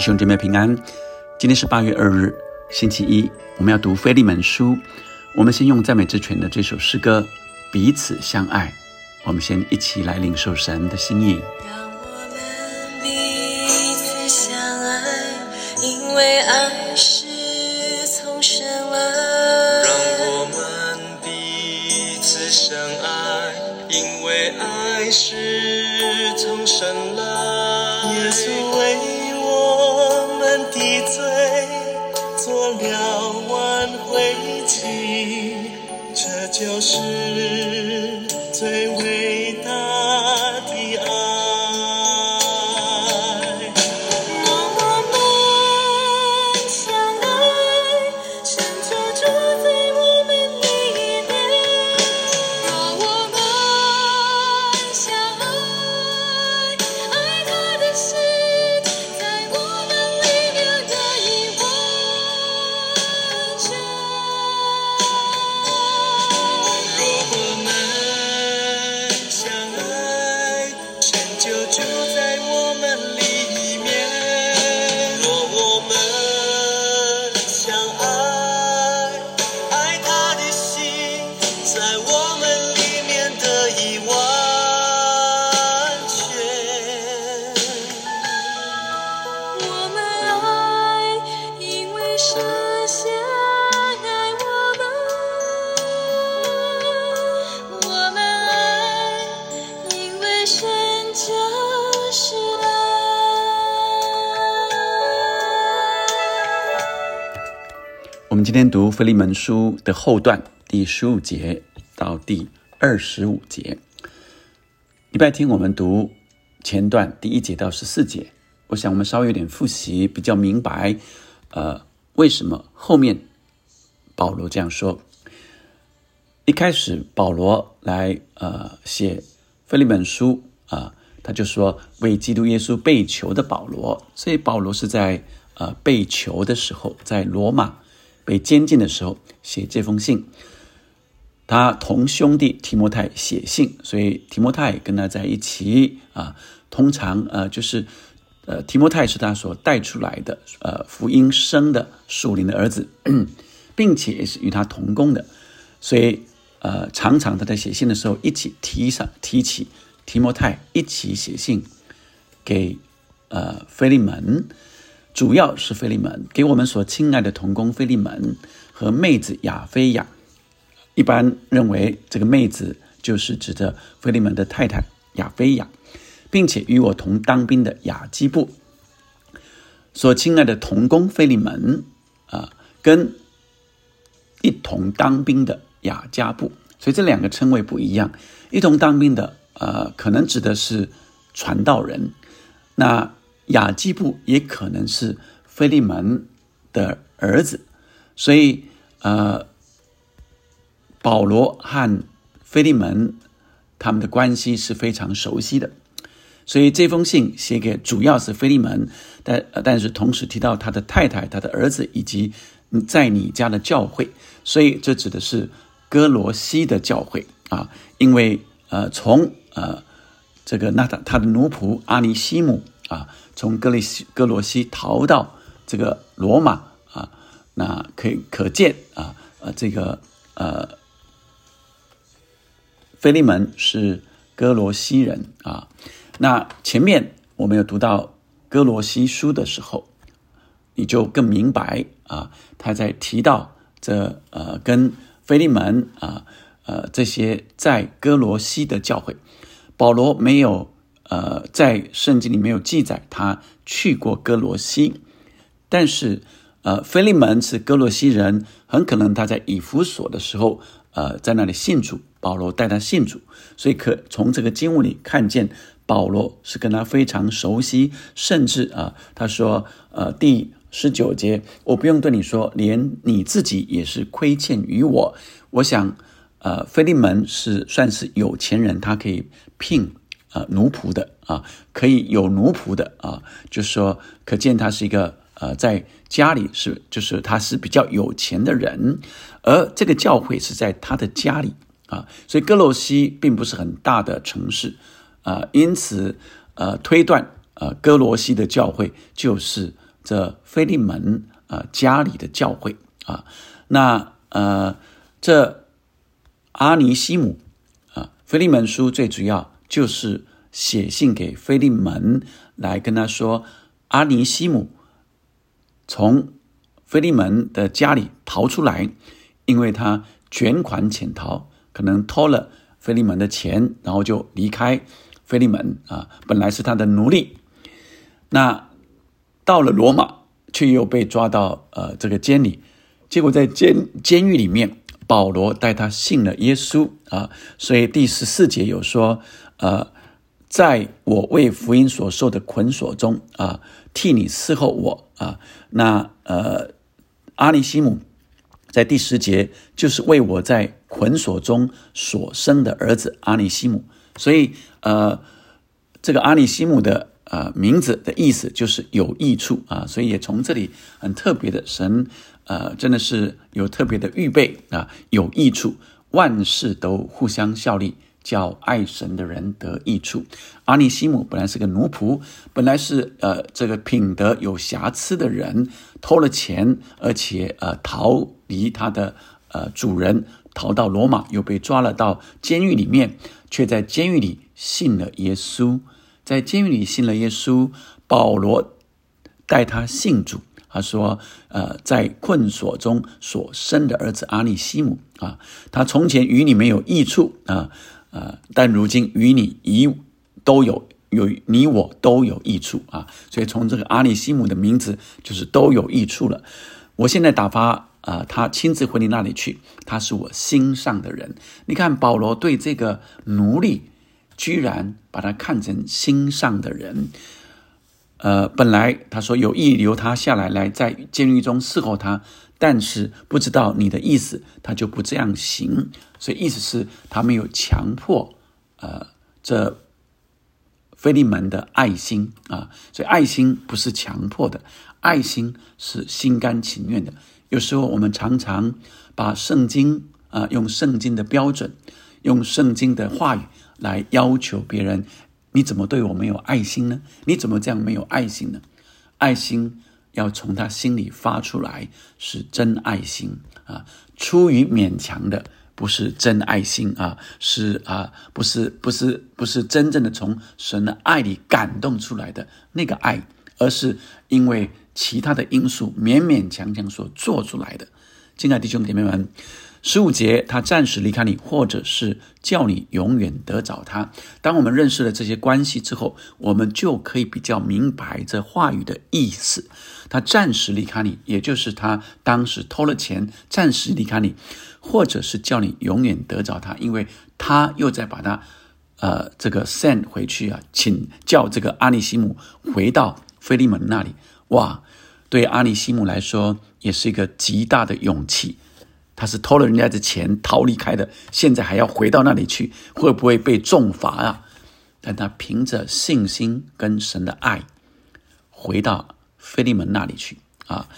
兄姐妹平安，今天是八月二日，星期一，我们要读腓利门书。我们先用赞美之泉的这首诗歌《彼此相爱》，我们先一起来领受神的心意。让我们彼此相爱，因为爱是就是今天读腓利门书的后段第十五节到第二十五节。礼拜天我们读前段第一节到十四节，我想我们稍微有点复习，比较明白，呃，为什么后面保罗这样说。一开始保罗来呃写腓利门书啊、他就说为基督耶稣被囚的保罗，所以保罗是在呃被囚的时候，在罗马被监禁的时候写这封信。他同兄弟提摩太写信，所以提摩太跟他在一起啊。通常呃就是呃提摩太是他所带出来的呃福音生的属灵的儿子，并且也是与他同工的，所以呃常常他在写信的时候一起提上提起提摩太，一起写信给呃腓利门，主要是菲利门给我们所亲爱的同工菲利门和妹子亚菲亚。一般认为这个妹子就是指的菲利门的太太亚菲亚，并且与我同当兵的雅基布，所亲爱的同工菲利门啊，跟一同当兵的雅加布，所以这两个称谓不一样。一同当兵的呃，可能指的是传道人，那雅基布也可能是菲利门的儿子，所以呃。保罗和菲利门他们的关系是非常熟悉的，所以这封信写给主要是菲利门，但但是同时提到他的太太、他的儿子以及在你家的教会，所以这指的是哥罗西的教会啊，因为呃从呃这个那他他的奴仆阿尼西姆啊，从哥利西哥罗西逃到这个罗马啊，那可以可见啊呃这个呃。菲利门是哥罗西人啊，那前面我们有读到哥罗西书的时候，你就更明白啊，他在提到这呃跟菲利门啊呃这些在哥罗西的教会，保罗没有呃在圣经里没有记载他去过哥罗西，但是呃菲利门是哥罗西人，很可能他在以弗所的时候呃在那里信主。保罗带他信主，所以可从这个经文里看见保罗是跟他非常熟悉，甚至啊，他说，呃，第十九节，我不用对你说，连你自己也是亏欠于我。我想，呃，菲利门是算是有钱人，他可以聘呃奴仆的啊，可以有奴仆的啊，就是说，可见他是一个呃在家里是就是他是比较有钱的人，而这个教会是在他的家里。啊，所以哥罗西并不是很大的城市，啊，因此，呃，推断，呃，哥罗西的教会就是这菲利门啊家里的教会啊。那呃，这阿尼西姆啊，菲利门书最主要就是写信给菲利门，来跟他说，阿尼西姆从菲利门的家里逃出来，因为他卷款潜逃，可能偷了菲利门的钱，然后就离开菲利门啊，本来是他的奴隶，那到了罗马，却又被抓到呃这个监里，结果在监监狱里面。保罗带他信了耶稣啊，所以第十四节有说，呃，在我为福音所受的捆锁中啊，替你伺候我啊。那呃，阿里西姆在第十节就是为我在捆锁中所生的儿子阿里西姆，所以呃，这个阿里西姆的呃名字的意思就是有益处啊，所以也从这里很特别的神。呃，真的是有特别的预备啊，有益处，万事都互相效力，叫爱神的人得益处。阿尼西姆本来是个奴仆，本来是呃这个品德有瑕疵的人，偷了钱，而且呃逃离他的呃主人，逃到罗马，又被抓了到监狱里面，却在监狱里信了耶稣，在监狱里信了耶稣，保罗带他信主。他说：“呃，在困锁中所生的儿子阿里西姆啊，他从前与你没有益处啊，呃，但如今与你一都有有你我都有益处啊，所以从这个阿里西姆的名字就是都有益处了。我现在打发啊，他亲自回你那里去，他是我心上的人。你看保罗对这个奴隶，居然把他看成心上的人。”呃，本来他说有意留他下来，来在监狱中伺候他，但是不知道你的意思，他就不这样行。所以意思是，他没有强迫，呃，这菲利门的爱心啊。所以爱心不是强迫的，爱心是心甘情愿的。有时候我们常常把圣经啊，用圣经的标准，用圣经的话语来要求别人。你怎么对我没有爱心呢？你怎么这样没有爱心呢？爱心要从他心里发出来，是真爱心啊！出于勉强的，不是真爱心啊！是啊，不是不是不是真正的从神的爱里感动出来的那个爱，而是因为其他的因素勉勉强强所做出来的。亲爱的弟兄姐妹们。十五节，他暂时离开你，或者是叫你永远得找他。当我们认识了这些关系之后，我们就可以比较明白这话语的意思。他暂时离开你，也就是他当时偷了钱，暂时离开你，或者是叫你永远得找他，因为他又在把他，呃，这个 send 回去啊，请叫这个阿里西姆回到菲利门那里。哇，对阿里西姆来说，也是一个极大的勇气。他是偷了人家的钱逃离开的，现在还要回到那里去，会不会被重罚啊？但他凭着信心跟神的爱，回到菲利门那里去啊，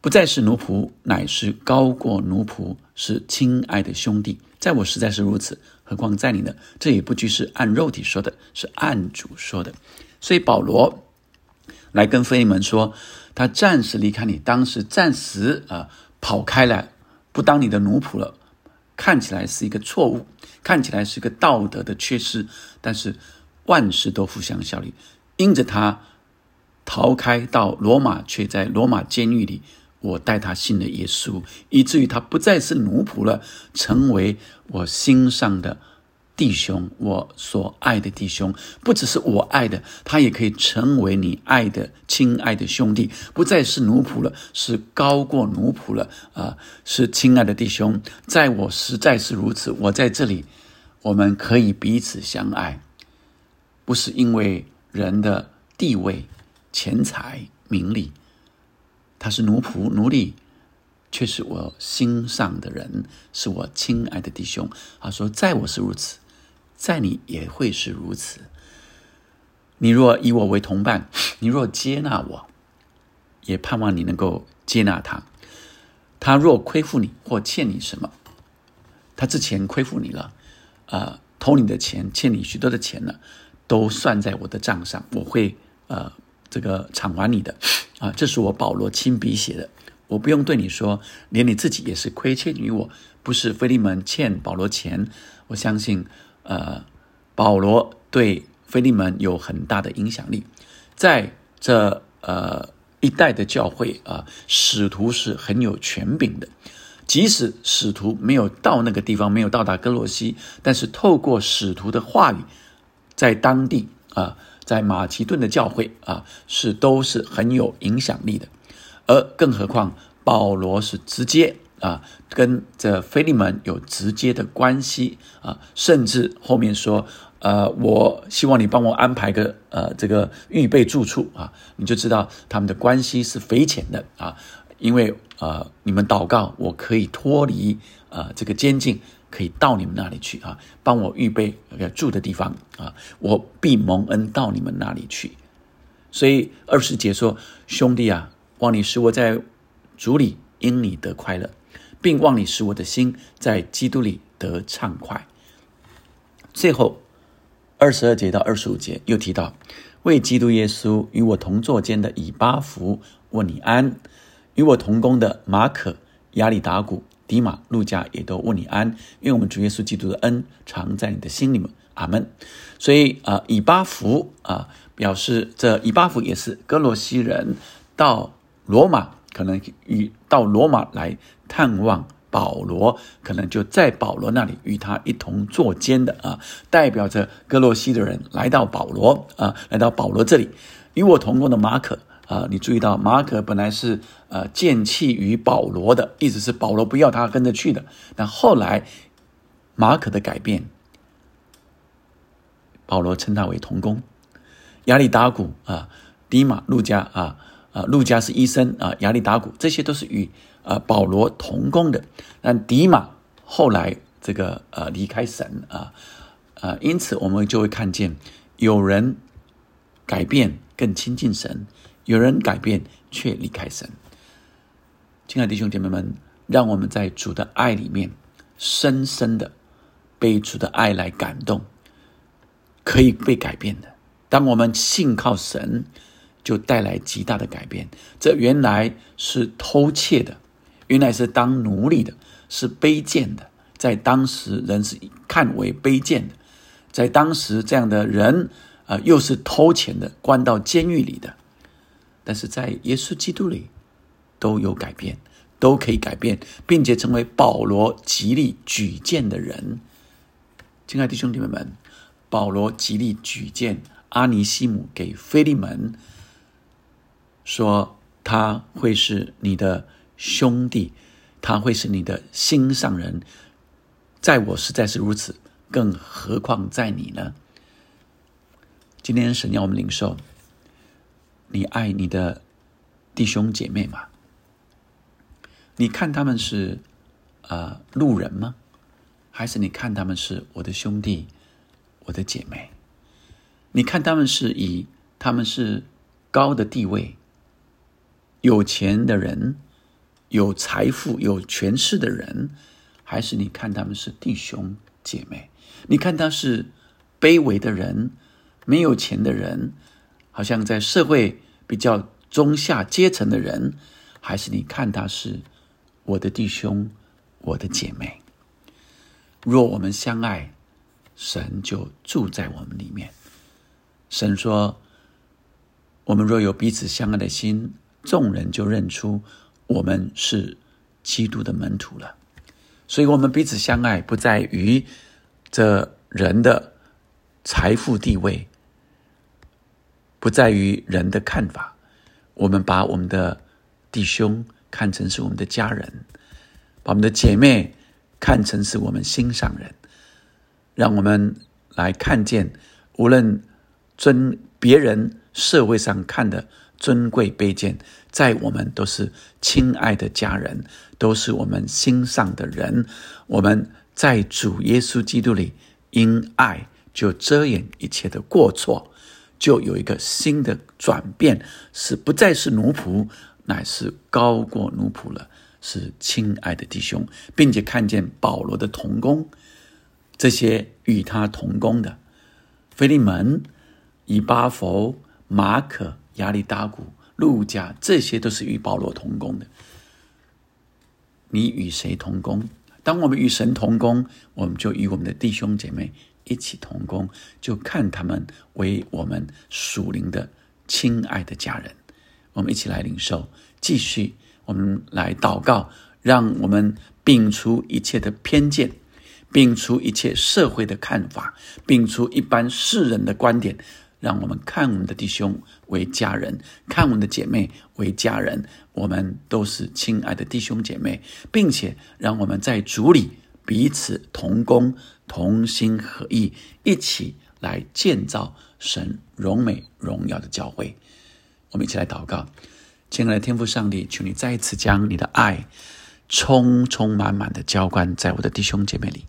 不再是奴仆，乃是高过奴仆，是亲爱的兄弟。在我实在是如此，何况在你呢？这也不拘是按肉体说的，是按主说的。所以保罗来跟菲利门说，他暂时离开你，当时暂时啊。跑开了，不当你的奴仆了，看起来是一个错误，看起来是一个道德的缺失，但是万事都互相效力。因着他逃开到罗马，却在罗马监狱里，我带他信了耶稣，以至于他不再是奴仆了，成为我心上的。弟兄，我所爱的弟兄，不只是我爱的，他也可以成为你爱的亲爱的兄弟，不再是奴仆了，是高过奴仆了啊！是亲爱的弟兄，在我实在是如此。我在这里，我们可以彼此相爱，不是因为人的地位、钱财、名利，他是奴仆、奴隶，却是我心上的人，是我亲爱的弟兄。他说，在我是如此。在你也会是如此。你若以我为同伴，你若接纳我，也盼望你能够接纳他。他若亏负你或欠你什么，他之前亏负你了，啊，偷你的钱，欠你许多的钱了，都算在我的账上，我会呃这个偿还你的啊，这是我保罗亲笔写的，我不用对你说，连你自己也是亏欠于我，不是菲利门欠保罗钱，我相信，呃，保罗对菲利门有很大的影响力，在这呃一代的教会啊，使徒是很有权柄的。即使使徒没有到那个地方，没有到达哥罗西，但是透过使徒的话语，在当地啊，在马其顿的教会啊，是都是很有影响力的。而更何况保罗是直接啊，跟这菲利门有直接的关系啊，甚至后面说，呃，我希望你帮我安排个呃这个预备住处啊，你就知道他们的关系是匪浅的啊。因为啊，你们祷告，我可以脱离啊这个监禁，可以到你们那里去啊，帮我预备住的地方啊，我必蒙恩到你们那里去。所以二十节说：“兄弟啊，望你使我在主里因你得快乐，并望你使我的心在基督里得畅快。”最后二十二节到二十五节又提到：“为基督耶稣与我同坐间的以巴弗问你安。”与我同工的马可、亚里达古、迪马、路加也都问你安，愿我们主耶稣基督的恩常在你的心里面，阿门。所以啊，以巴弗啊，表示这以巴弗也是哥罗西人，到罗马可能与到罗马来探望保罗，可能就在保罗那里与他一同作监的啊，代表着哥罗西的人来到保罗啊，来到保罗这里，与我同工的马可。啊，你注意到马可本来是呃见弃于保罗的意思是保罗不要他跟着去的，但后来马可的改变，保罗称他为同工。亚里达古啊，迪马、路加啊啊，路加是医生啊，亚里达古这些都是与啊保罗同工的。但迪马后来这个呃离开神啊啊，因此我们就会看见有人改变更亲近神。有人改变却离开神，亲爱的弟兄姐妹们，让我们在主的爱里面深深的被主的爱来感动，可以被改变的。当我们信靠神，就带来极大的改变。这原来是偷窃的，原来是当奴隶的，是卑贱的，在当时人是看为卑贱的，在当时这样的人啊，又是偷钱的，关到监狱里的。但是在耶稣基督里，都有改变，都可以改变，并且成为保罗极力举荐的人。亲爱的弟兄姐妹们，保罗极力举荐阿尼西姆给菲利门，说他会是你的兄弟，他会是你的心上人。在我实在是如此，更何况在你呢？今天神要我们领受。你爱你的弟兄姐妹吗？你看他们是啊路人吗？还是你看他们是我的兄弟、我的姐妹？你看他们是以他们是高的地位、有钱的人、有财富、有权势的人，还是你看他们是弟兄姐妹？你看他是卑微的人、没有钱的人？好像在社会比较中下阶层的人，还是你看他是我的弟兄、我的姐妹。若我们相爱，神就住在我们里面。神说：“我们若有彼此相爱的心，众人就认出我们是基督的门徒了。”所以，我们彼此相爱，不在于这人的财富地位。不在于人的看法，我们把我们的弟兄看成是我们的家人，把我们的姐妹看成是我们心上人，让我们来看见，无论尊别人社会上看的尊贵卑贱，在我们都是亲爱的家人，都是我们心上的人。我们在主耶稣基督里，因爱就遮掩一切的过错。就有一个新的转变，是不再是奴仆，乃是高过奴仆了，是亲爱的弟兄，并且看见保罗的同工，这些与他同工的，菲利门、以巴弗、马可、亚里达古、路加，这些都是与保罗同工的。你与谁同工？当我们与神同工，我们就与我们的弟兄姐妹一起同工，就看他们为我们属灵的亲爱的家人。我们一起来领受，继续我们来祷告，让我们摒除一切的偏见，摒除一切社会的看法，摒除一般世人的观点。让我们看我们的弟兄为家人，看我们的姐妹为家人，我们都是亲爱的弟兄姐妹，并且让我们在主里彼此同工、同心合意，一起来建造神荣美荣耀的教会。我们一起来祷告，亲爱的天父上帝，求你再一次将你的爱充充满满的浇灌在我的弟兄姐妹里。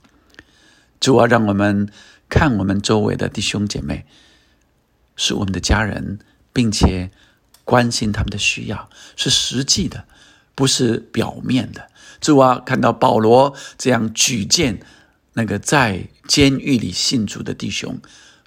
主啊，让我们看我们周围的弟兄姐妹。是我们的家人，并且关心他们的需要，是实际的，不是表面的。主啊，看到保罗这样举荐那个在监狱里信主的弟兄。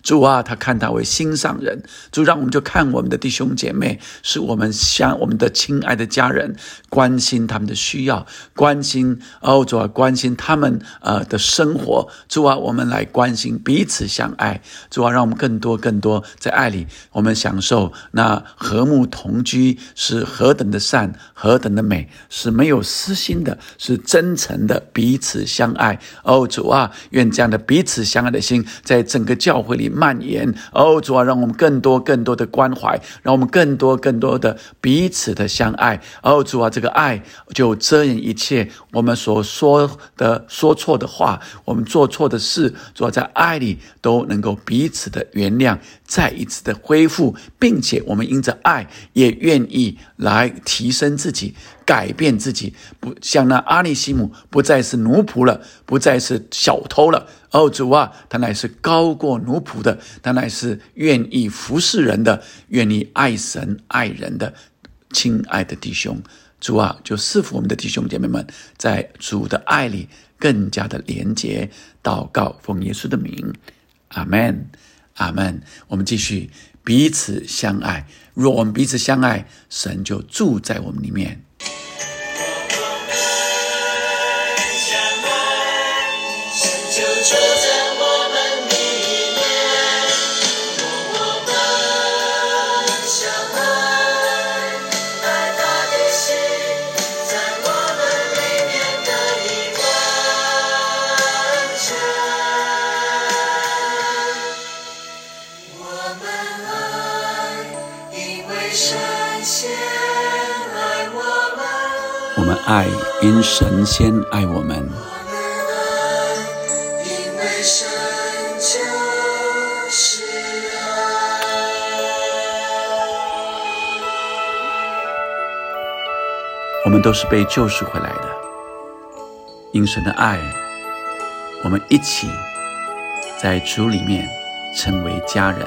主啊，他看他为心上人，主让我们就看我们的弟兄姐妹，是我们相我们的亲爱的家人，关心他们的需要，关心哦，主啊，关心他们呃的生活。主啊，我们来关心彼此相爱。主啊，让我们更多更多在爱里，我们享受那和睦同居是何等的善，何等的美，是没有私心的，是真诚的彼此相爱。哦，主啊，愿这样的彼此相爱的心在整个教会里。蔓延哦，主啊，让我们更多更多的关怀，让我们更多更多的彼此的相爱。哦，主啊，这个爱就遮掩一切我们所说的说错的话，我们做错的事。主啊，在爱里都能够彼此的原谅，再一次的恢复，并且我们因着爱也愿意来提升自己。改变自己，不像那阿里西姆，不再是奴仆了，不再是小偷了。哦，主啊，他乃是高过奴仆的，他乃是愿意服侍人的，愿意爱神爱人的亲爱的弟兄。主啊，就赐福我们的弟兄姐妹们，在主的爱里更加的廉洁。祷告，奉耶稣的名，阿门，阿门。我们继续彼此相爱。若我们彼此相爱，神就住在我们里面。我们爱，因神仙爱我们。我们都是被救赎回来的，因神的爱，我们一起在主里面成为家人。